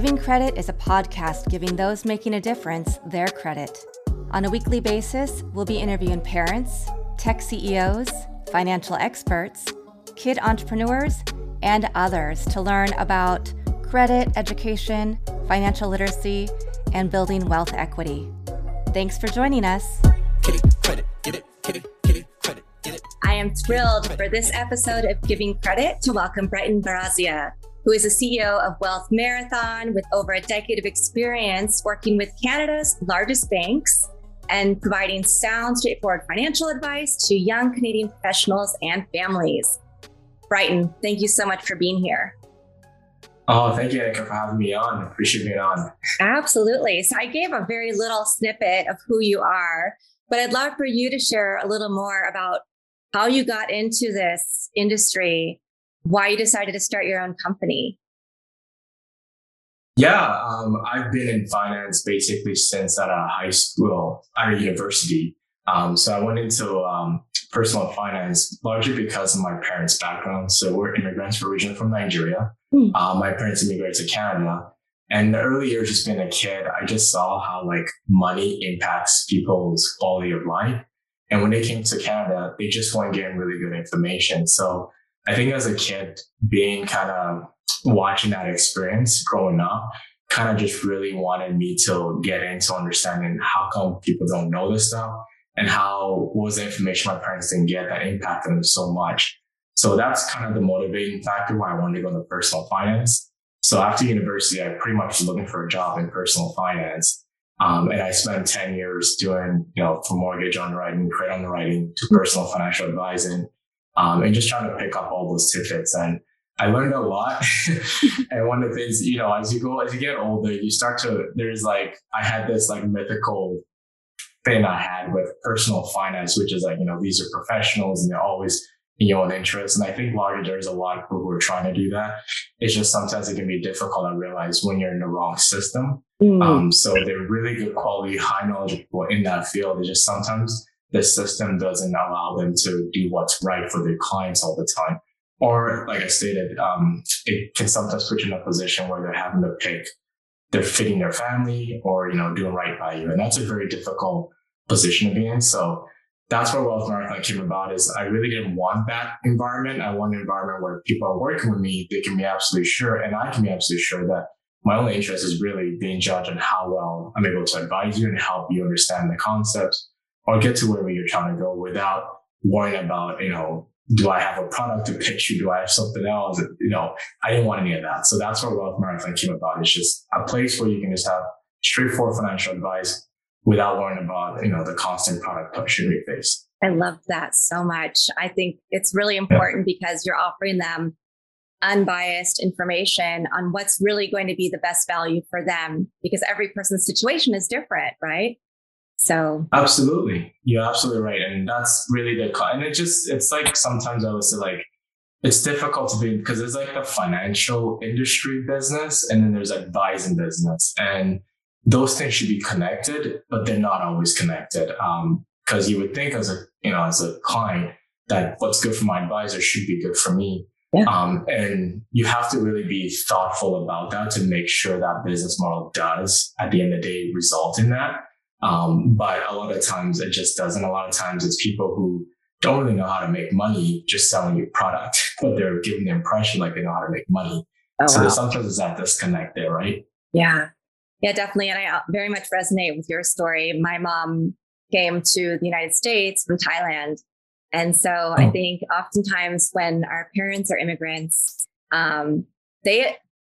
Giving Credit is a podcast giving those making a difference their credit. On a weekly basis, we'll be interviewing parents, tech CEOs, financial experts, kid entrepreneurs, and others to learn about credit, education, financial literacy, and building wealth equity. Thanks for joining us. I am thrilled for this episode of Giving Credit to welcome Brighton Gbarazia, who is the CEO of Wealth Marathon with over a decade of experience working with Canada's largest banks and providing sound, straightforward financial advice to young Canadian professionals and families. Brighton, thank you so much for being here. Oh, thank you, Annika, for having me on. Appreciate being on. Absolutely. So I gave a very little snippet of who you are, but I'd love for you to share a little more about how you got into this industry, why you decided to start your own company. Yeah, um, I've been in finance basically since at a high school, at a university. Um, so I went into um, personal finance largely because of my parents' background. So we're immigrants, we're originally from Nigeria. Mm. Uh, my parents immigrated to Canada. And in the early years, just being a kid, I just saw how like money impacts people's quality of life. And when they came to Canada, they just weren't getting really good information. So I think as a kid, being kind of watching that experience growing up kind of just really wanted me to get into understanding how come people don't know this stuff and how was the information my parents didn't get that impacted them so much. So that's kind of the motivating factor why I wanted to go into personal finance. So after university, I pretty much was looking for a job in personal finance. Um, and I spent 10 years doing, you know, from mortgage underwriting, credit underwriting to personal financial advising, um, and just trying to pick up all those tidbits. And I learned a lot. and one of the things, you know, as you go, as you get older, you start to, there's like, I had this like mythical thing I had with personal finance, which is like, you know, these are professionals and they're always in your own interest. And I think largely there's a lot of people who are trying to do that. It's just sometimes it can be difficult to realize when you're in the wrong system. Mm. Um, so they're really good quality, high knowledge people in that field. It's just sometimes the system doesn't allow them to do what's right for their clients all the time. Or, like I stated, um, it can sometimes put you in a position where they're having to pick, they're fitting their family or, you know, doing right by you. And that's a very difficult position to be in. So that's where Wealth Marathon came about is I really didn't want that environment. I want an environment where people are working with me. They can be absolutely sure and I can be absolutely sure that my only interest is really being judged on how well I'm able to advise you and help you understand the concepts or get to wherever you're trying to go without worrying about, you know, do I have a product to pitch you? Do I have something else? You know, I didn't want any of that. So that's where Wealth Marathon came about. It's just a place where you can just have straightforward financial advice without worrying about, you know, the constant product push you face. I love that so much. I think it's really important yeah. because you're offering them unbiased information on what's really going to be the best value for them because every person's situation is different, right? So absolutely, you're absolutely right, and that's really the and it just it's like sometimes I would say like it's difficult to be because there's like the financial industry business and then there's advising business and those things should be connected, but they're not always connected. Um, because you would think as a you know as a client that what's good for my advisor should be good for me. Yeah. Um, and you have to really be thoughtful about that to make sure that business model does at the end of the day result in that. Um, but a lot of times it just doesn't. A lot of times it's people who don't really know how to make money just selling you product, but they're giving the impression like they know how to make money. Oh, so wow. sometimes there's that disconnect there, right? Yeah. Yeah, definitely. And I uh, very much resonate with your story. My mom came to the United States from Thailand. And so oh. I think oftentimes when our parents are immigrants, um, they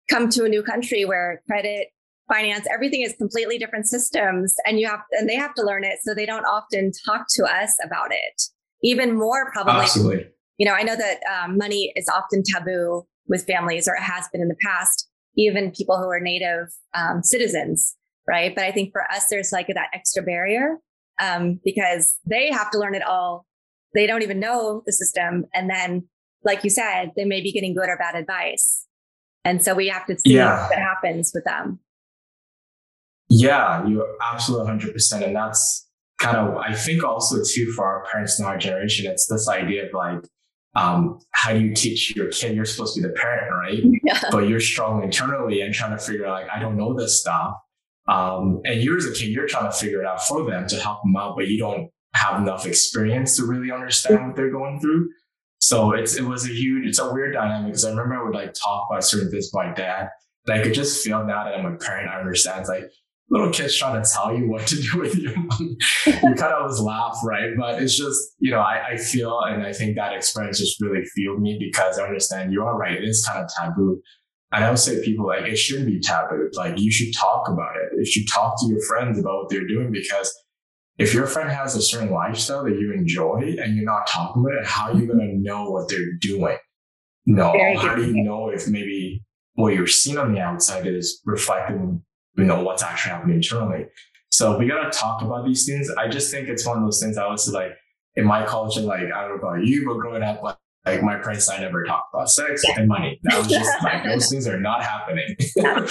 come to a new country where credit, finance, everything is completely different systems and you have and they have to learn it. So they don't often talk to us about it. Even more probably. Absolutely. You know, I know that um, money is often taboo with families or it has been in the past even people who are native um, citizens, right? But I think for us, there's like that extra barrier um, because they have to learn it all. They don't even know the system. And then, like you said, they may be getting good or bad advice. And so we have to see yeah. what happens with them. Yeah, you're absolutely 100%. And that's kind of, I think also too, for our parents in our generation, it's this idea of like, um, how do you teach your kid? You're supposed to be the parent, right? Yeah. But you're struggling internally and trying to figure out, like, I don't know this stuff. Um, and you as a kid, you're trying to figure it out for them to help them out, but you don't have enough experience to really understand what they're going through. So it's it was a huge, it's a weird dynamic because I remember I would like talk about certain things with my dad. That I could just feel now that I'm a parent, I understand. It's like little kids trying to tell you what to do with your money. you kind of always laugh, right? But it's just, you know, I, I feel and I think that experience just really fueled me because I understand you are right. It is kind of taboo. And I would say people like it shouldn't be taboo. Like you should talk about it. You should talk to your friends about what they're doing because if your friend has a certain lifestyle that you enjoy and you're not talking about it, how are you going to mm-hmm. know what they're doing? No, how do you know if maybe what you're seeing on the outside is reflecting, you know, what's actually happening internally? So we got to talk about these things. I just think it's one of those things I was like, in my culture, like, I don't know about you, but growing up, like, like my parents, I never talked about sex and money. That was just like, those things are not happening.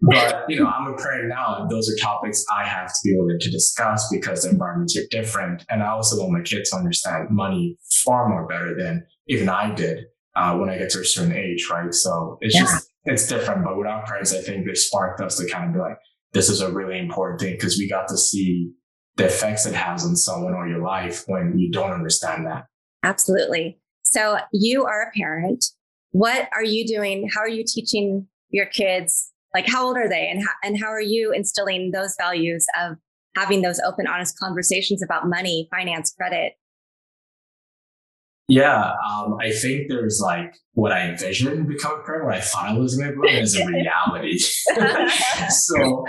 but you know, I'm a parent now, and those are topics I have to be willing to discuss because the environments are different. And I also want my kids to understand money far more better than even I did uh, when I get to a certain age, right? So it's yeah. just it's different. But with our parents, I think they sparked us to kind of be like, this is a really important thing because we got to see the effects it has on someone or your life when you don't understand that. Absolutely. So you are a parent. What are you doing? How are you teaching your kids like how old are they and how, and how are you instilling those values of having those open honest conversations about money finance credit yeah um, i think there's like what i envisioned becoming a parent what i thought i was going to be is a reality so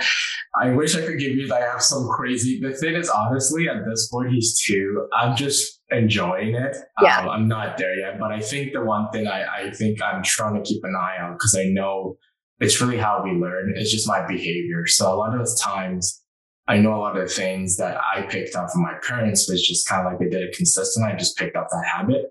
i wish i could give you that i have some crazy the thing is honestly at this point he's two i'm just enjoying it yeah. Um, i'm not there yet but i think the one thing I, I think i'm trying to keep an eye on because i know it's really how we learn. It's just my behavior. So a lot of those times, I know a lot of the things that I picked up from my parents was just kind of like they did it consistently. I just picked up that habit.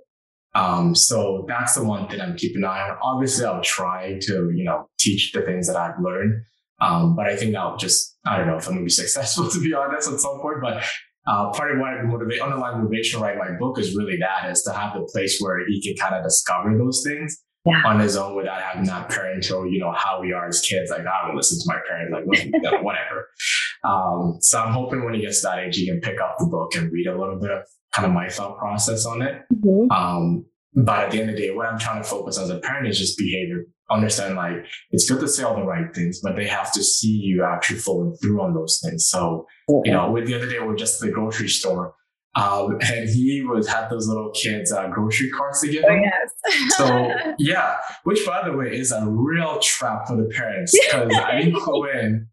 Um, so that's the one thing I'm keeping an eye on. Obviously, I'll try to, you know, teach the things that I've learned. Um, but I think I'll just, I don't know if I'm going to be successful, to be honest, at some point. But uh, part of what motivate, underlying motivation to write my book is really that is to have the place where he can kind of discover those things yeah. on his own without having that parental, you know, how we are as kids. Like, I don't listen to my parents, like, whatever. Um, so I'm hoping when he gets that age, he can pick up the book and read a little bit of kind of my thought process on it. Mm-hmm. Um, but at the end of the day, what I'm trying to focus as a parent is just behavior. Understand like it's good to say all the right things, but they have to see you actually following through on those things. So, you know, with the other day, we're just at the grocery store um, and he was had those little kids uh, grocery carts to give oh, yes. so yeah, which by the way is a real trap for the parents because I didn't go in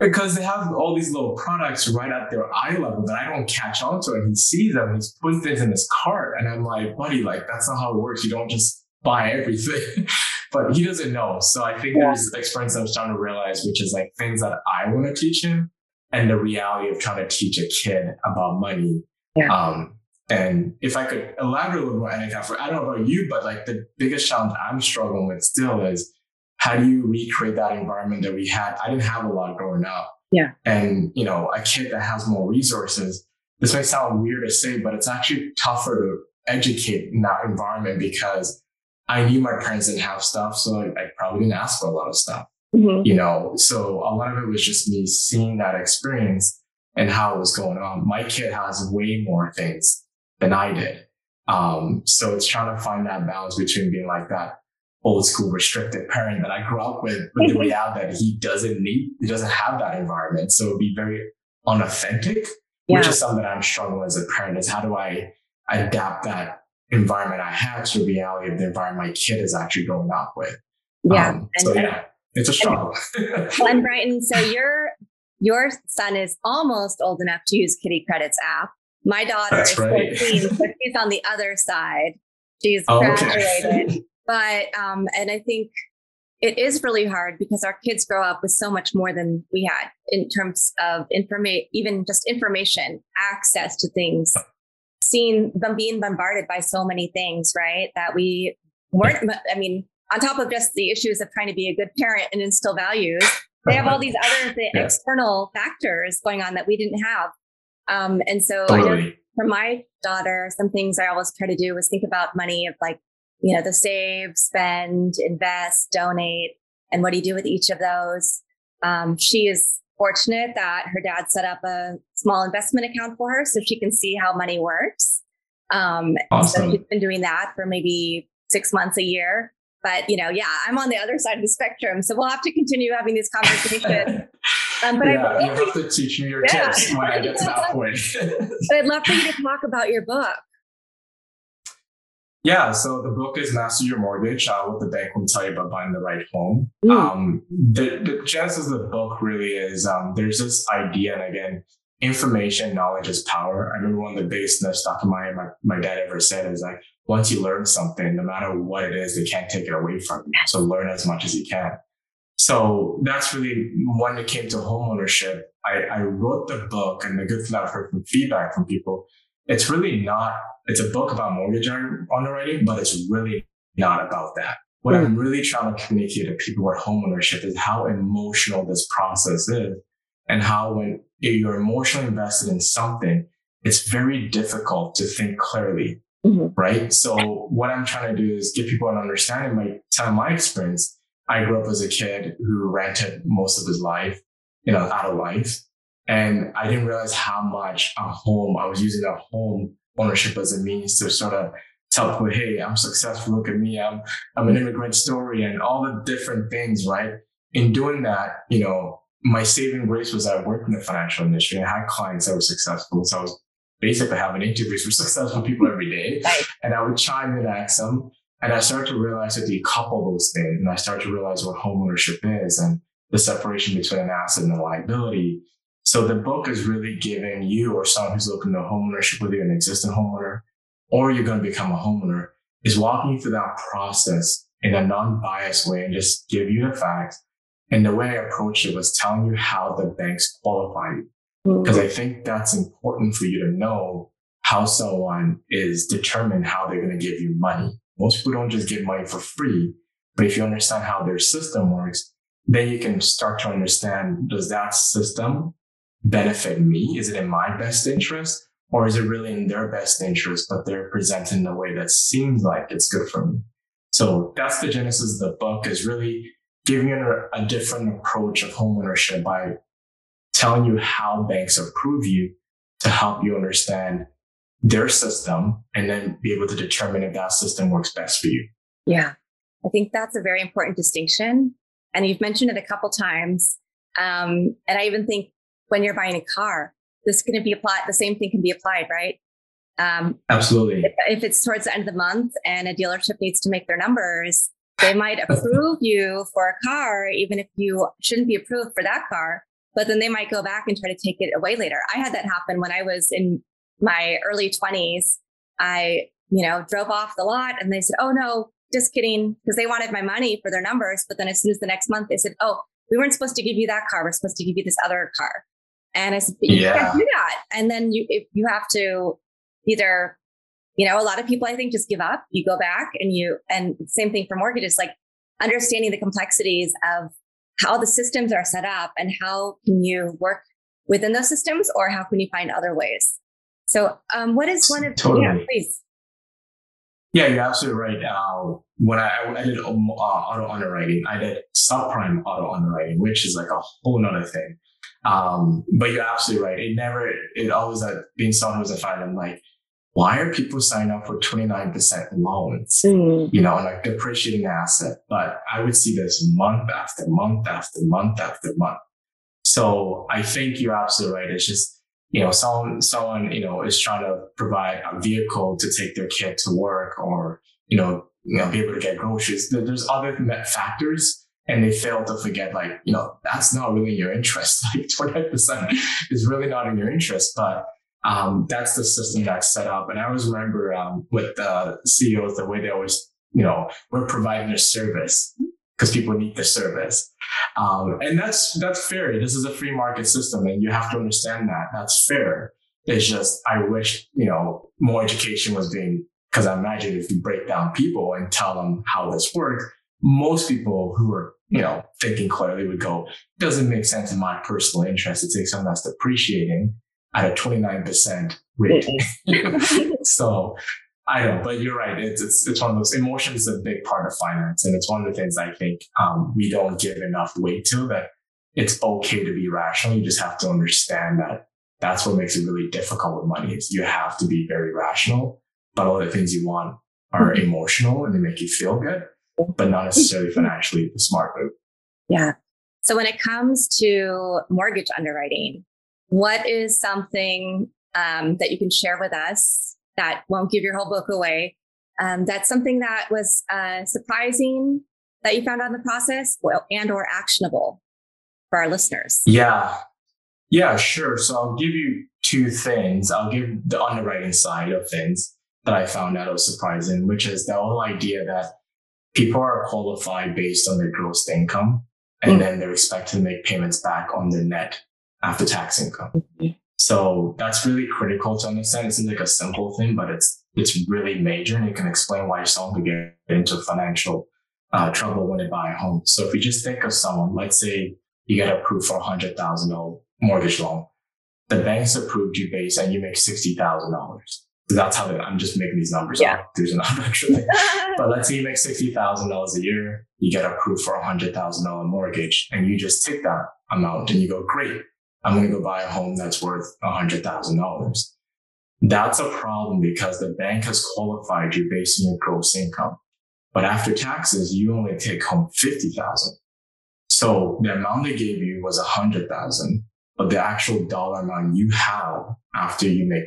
because they have all these little products right at their eye level that I don't catch on to. And he sees them, he's puts things in his cart, and I'm like, buddy, like that's not how it works. You don't just buy everything. but he doesn't know. So I think yeah. there's experience I'm starting to realize, which is like things that I want to teach him and the reality of trying to teach a kid about money yeah. Um, and if I could elaborate a little more, and I don't know about you, but like the biggest challenge I'm struggling with still is how do you recreate that environment that we had? I didn't have a lot growing up. Yeah. And, you know, a kid that has more resources, this may sound weird to say, but it's actually tougher to educate in that environment because I knew my parents didn't have stuff. So I, I probably didn't ask for a lot of stuff, mm-hmm. you know? So a lot of it was just me seeing that experience and how it was going on. My kid has way more things than I did. Um, so it's trying to find that balance between being like that old school restricted parent that I grew up with, with the reality that he doesn't need, he doesn't have that environment. So it'd be very unauthentic, yeah. which is something I'm struggling as a parent is how do I adapt that environment I had to the reality of the environment my kid is actually growing up with. Yeah. Um, so yeah, it's a struggle. And, and Brighton, so you're your son is almost old enough to use Kiddie Kredits app. My daughter That's is right. 14, but she's on the other side. She's oh, graduated. Okay. But um, and I think it is really hard because our kids grow up with so much more than we had in terms of information, even just information, access to things, seeing them being bombarded by so many things, right? That we weren't, I mean, on top of just the issues of trying to be a good parent and instill values, they have all these other th- yeah. external factors going on that we didn't have. Um, and so totally. I know for my daughter, some things I always try to do is think about money of like, you know, the save, spend, invest, donate, and what do you do with each of those? Um, she is fortunate that her dad set up a small investment account for her so she can see how money works. Um, awesome. So she's been doing that for maybe six months a year. But you know, yeah, I'm on the other side of the spectrum, so we'll have to continue having these conversations. Um, but yeah, I you have to teach me your yeah. tips when I get to that point. but I'd love for you to talk about your book. Yeah, so the book is Master Your Mortgage, uh, what the bank will tell you about buying the right home. Mm. Um, the, the genesis of the book really is um, there's this idea, and again, information, knowledge is power. I remember one of the biggest myths Dr. Maya, my, my dad ever said is like, once you learn something, no matter what it is, they can't take it away from you. So learn as much as you can. So that's really when it came to homeownership. I, I wrote the book and the good thing I've heard from feedback from people, it's really not, it's a book about mortgage underwriting, but it's really not about that. What mm. I'm really trying to communicate to people about homeownership is how emotional this process is and how when you're emotionally invested in something, it's very difficult to think clearly. Mm-hmm. Right. So what I'm trying to do is give people an understanding by telling my experience. I grew up as a kid who rented most of his life, you know, out of life. And I didn't realize how much a home, I was using a home ownership as a means to sort of tell people, hey, I'm successful. Look at me. I'm, I'm an immigrant story and all the different things, right? In doing that, you know, my saving grace was I worked in the financial industry I had clients that were successful. So I was basically having interviews with successful people every day. And I would chime in, ask them. And I started to realize that you couple those things and I started to realize what homeownership is and the separation between an asset and a liability. So the book is really giving you or someone who's looking to homeownership, whether you're an existing homeowner or you're going to become a homeowner, is walking you through that process in a non-biased way and just give you the facts. And the way I approached it was telling you how the banks qualify you. Because mm-hmm. I think that's important for you to know how someone is determined how they're going to give you money. Most people don't just give money for free, but if you understand how their system works, then you can start to understand does that system benefit me? Is it in my best interest? Or is it really in their best interest, but they're presented in a way that seems like it's good for me? So that's the genesis of the book is really giving a, a different approach of homeownership by telling you how banks approve you to help you understand their system and then be able to determine if that system works best for you. Yeah, I think that's a very important distinction. And you've mentioned it a couple times. Um, and I even think when you're buying a car, this can be applied, the same thing can be applied, right? Um, Absolutely. If, if it's towards the end of the month and a dealership needs to make their numbers, they might approve you for a car, even if you shouldn't be approved for that car, but then they might go back and try to take it away later. I had that happen when I was in my early 20s. I, you know, drove off the lot and they said, oh no, just kidding, because they wanted my money for their numbers. But then as soon as the next month, they said, oh, we weren't supposed to give you that car. We're supposed to give you this other car. And I said, you yeah. can't do that. And then you, if you have to either, you know, a lot of people I think just give up. You go back and you, and same thing for mortgages, like understanding the complexities of how the systems are set up and how can you work within those systems or how can you find other ways. So, um, what is one of totally. yeah, please. Yeah, you're absolutely right. Uh, when I, I did uh, auto underwriting, I did subprime auto underwriting, which is like a whole nother thing. Um, but you're absolutely right. It never, it always, uh, being someone who's a fan, I'm like, why are people signing up for 29% loans, mm. you know, like depreciating asset? But I would see this month after month after month after month. So I think you're absolutely right. It's just, you know, someone, someone, you know, is trying to provide a vehicle to take their kid to work or, you know, you know, be able to get groceries. There's other factors and they fail to forget like you know that's not really your interest. Like 28% is really not in your interest. But um, that's the system that's set up. And i always remember um, with the ceos the way they always you know we're providing a service because people need the service. Um, and that's that's fair. This is a free market system and you have to understand that. That's fair. It's just i wish you know more education was being because i imagine if you break down people and tell them how this works most people who are, you know, thinking clearly would go, doesn't make sense in my personal interest to take something that's depreciating at a 29% rate. so I know, but you're right. It's, it's, it's one of those emotions is a big part of finance. And it's one of the things I think um, we don't give enough weight to that it's okay to be rational. You just have to understand that that's what makes it really difficult with money is you have to be very rational, but all the things you want are mm-hmm. emotional and they make you feel good, but not necessarily financially the smart move. Yeah. So when it comes to mortgage underwriting, what is something um, that you can share with us that won't give your whole book away. Um, that's something that was uh, surprising that you found out in the process well, and or actionable for our listeners. Yeah. Yeah, sure. So I'll give you two things. I'll give the underwriting side of things that I found out was surprising, which is the whole idea that people are qualified based on their gross income and mm-hmm. then they're expected to make payments back on their net after tax income. Mm-hmm. So that's really critical to understand. It seems like a simple thing, but it's it's really major, and it can explain why someone could get into financial uh, trouble when they buy a home. So if you just think of someone, let's say you get approved for a hundred thousand dollar mortgage loan, the bank's approved you based and you make sixty thousand dollars. That's how I'm just making these numbers yeah. up. There's another actually. but let's say you make sixty thousand dollars a year, you get approved for a hundred thousand dollar mortgage, and you just take that amount and you go, great. I'm going to go buy a home that's worth $100,000. That's a problem because the bank has qualified you based on your gross income. But after taxes, you only take home 50,000. So the amount they gave you was 100,000, but the actual dollar amount you have after you make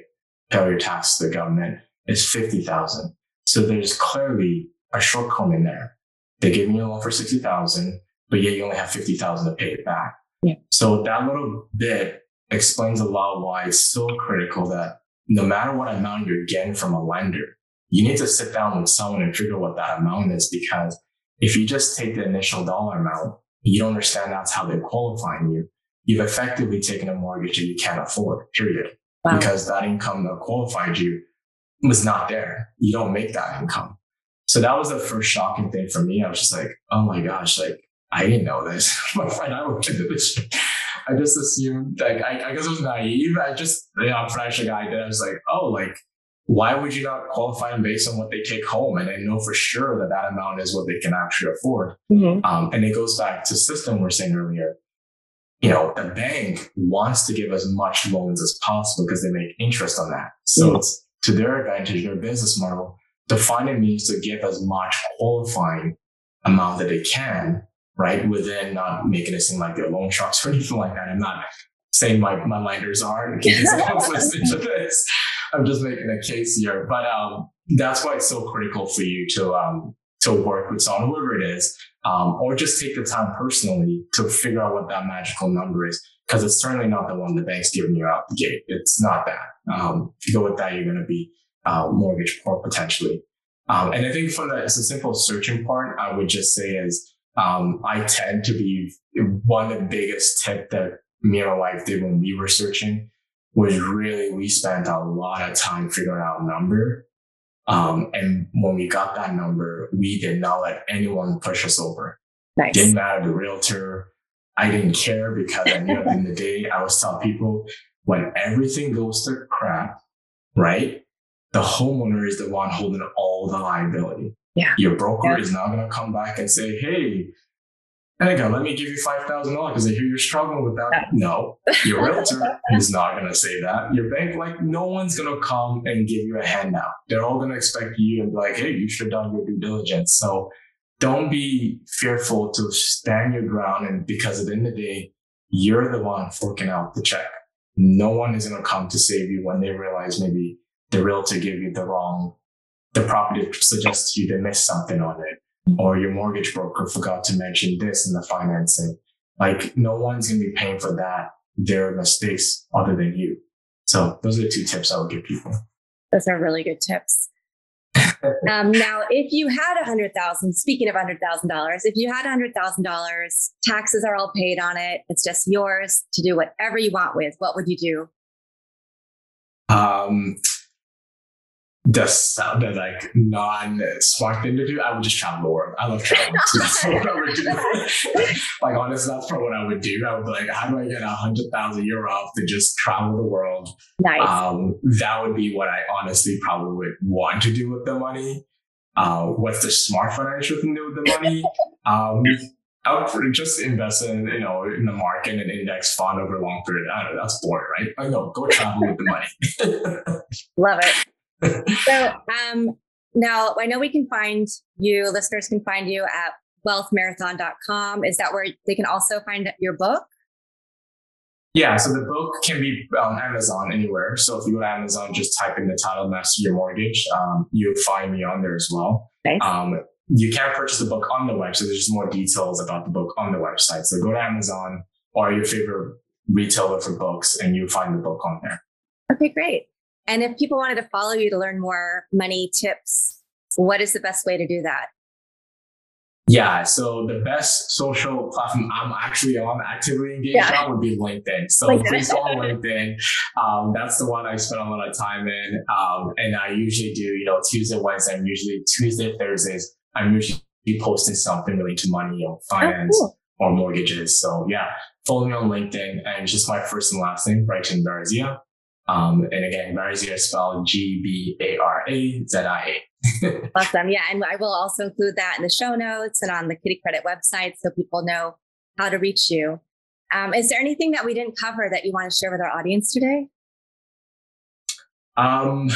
your tax to the government is 50,000. So there's clearly a shortcoming there. They gave you a loan for 60,000, but yet you only have 50,000 to pay it back. Yeah. So that little bit explains a lot why it's so critical that no matter what amount you're getting from a lender, you need to sit down with someone and figure out what that amount is because if you just take the initial dollar amount, you don't understand that's how they're qualifying you. You've effectively taken a mortgage that you can't afford, period. Wow. Because that income that qualified you was not there. You don't make that income. So that was the first shocking thing for me. I was just like, oh my gosh, like I didn't know this. My friend, I into this. I just assumed, like, I, I guess it was naive. I just, you know, I'm fresh guy that I was like, oh, like, why would you not qualify them based on what they take home? And I know for sure that that amount is what they can actually afford. Mm-hmm. Um, and it goes back to system we are saying earlier. You know, the bank wants to give as much loans as possible because they make interest on that. So mm-hmm. it's to their advantage, their business model, to find a means to give as much qualifying amount that they can right? Within not making it seem like they're loan sharks or anything like that. I'm not saying my, my lenders are in case anyone's listening to this. I'm just making a case here. But um, that's why it's so critical for you to um, to work with someone, whoever it is, um, or just take the time personally to figure out what that magical number is. Because it's certainly not the one the bank's giving you out the gate. It's not that. Um, if you go with that, you're going to be uh, mortgage poor potentially. Um, and I think for the, it's a simple searching part, I would just say is um, I tend to be one of the biggest tip that me and my wife did when we were searching was really we spent a lot of time figuring out number. Um, and when we got that number, we did not let anyone push us over. Nice. Didn't matter the realtor. I didn't care because I knew at the end of the day, I was telling people when everything goes to crap, right? The homeowner is the one holding all the liability. Yeah. Your broker yeah. is not going to come back and say, hey, Ega, let me give you $5,000 because I hear you're struggling with that. Yeah. No, your realtor is not going to say that. Your bank, like, no one's going to come and give you a handout. They're all going to expect you and be like, hey, you should have done your due diligence. So don't be fearful to stand your ground. And because at the end of the day, you're the one forking out the check. No one is going to come to save you when they realize maybe the realtor gave you the wrong the property suggests you to miss something on it, or your mortgage broker forgot to mention this in the financing. Like no one's going to be paying for that, their mistakes other than you. So those are the two tips I would give people. Those are really good tips. um, now, if you had a hundred thousand, speaking of hundred thousand dollars, if you had a hundred thousand dollars, taxes are all paid on it. It's just yours to do whatever you want with. What would you do? Um, the sound the like non-smart thing to do, I would just travel the world. I love traveling. So that's what I would do. like honestly, that's probably what I would do. I would be like, how do I get a hundred thousand euro off to just travel the world? Nice. Um, that would be what I honestly probably would want to do with the money. Uh, what's the smart financial thing to do with the money? Um, I would just invest in, you know, in the market and index fund over a long period. I don't know, that's boring, right? I know, go travel with the money. Love it so um, now I know we can find you, listeners can find you at wealthmarathon.com. Is that where they can also find your book? Yeah, so the book can be on Amazon anywhere. So if you go to Amazon, just type in the title Master Your Mortgage. Um, you'll find me on there as well. Nice. Um, you can purchase the book on the website. There's just more details about the book on the website. So go to Amazon or your favorite retailer for books and you'll find the book on there. Okay, great. And if people wanted to follow you to learn more money tips, what is the best way to do that? Yeah, so the best social platform I'm actually on actively engaged yeah. on would be LinkedIn. So LinkedIn. please go on LinkedIn. Um, that's the one I spend a lot of time in. Um, and I usually do, you know, Tuesday, Wednesday, I'm usually Tuesday, Thursdays, I'm usually posting something related to money or finance oh, cool. or mortgages. So yeah, follow me on LinkedIn and just my first and last name, Brighton Gbarazia. Um, and again, Gbarazia is spelled G B A R A Z I A. awesome. Yeah. And I will also include that in the show notes and on the Kiddie Kredit website so people know how to reach you. Um, is there anything that we didn't cover that you want to share with our audience today? Um,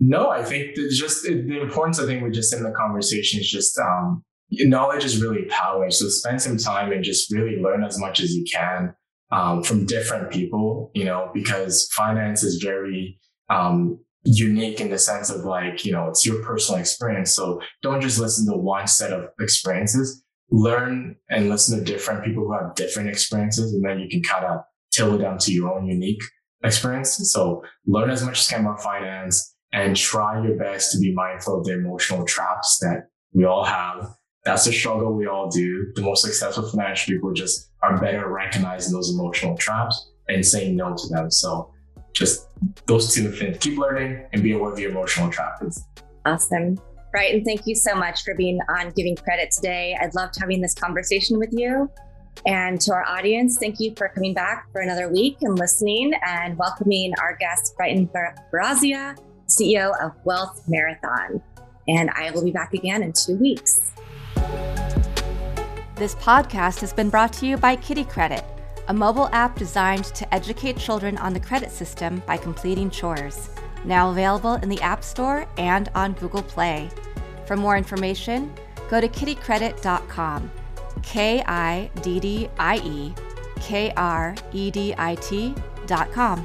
no, I think just the importance I think we just in the conversation is just um, knowledge is really power. So spend some time and just really learn as much as you can um, from different people, you know, because finance is very um, unique in the sense of like, you know, it's your personal experience. So don't just listen to one set of experiences. Learn and listen to different people who have different experiences, and then you can kind of tailor them to your own unique experience. So learn as much as you can about finance and try your best to be mindful of the emotional traps that we all have that's the struggle we all do. The most successful financial people just are better recognizing those emotional traps and saying no to them. So just those two things. Keep learning and be aware of your emotional traps. Awesome. Right. And thank you so much for being on Giving Credit today. I loved having this conversation with you. And to our audience, thank you for coming back for another week and listening and welcoming our guest, Brighton Gbarazia, CEO of Wealth Marathon. And I will be back again in two weeks. This podcast has been brought to you by Kiddie Kredit, a mobile app designed to educate children on the credit system by completing chores. Now available in the App Store and on Google Play. For more information, go to kiddiekredit.com. K I D D I E K R E D I T.com.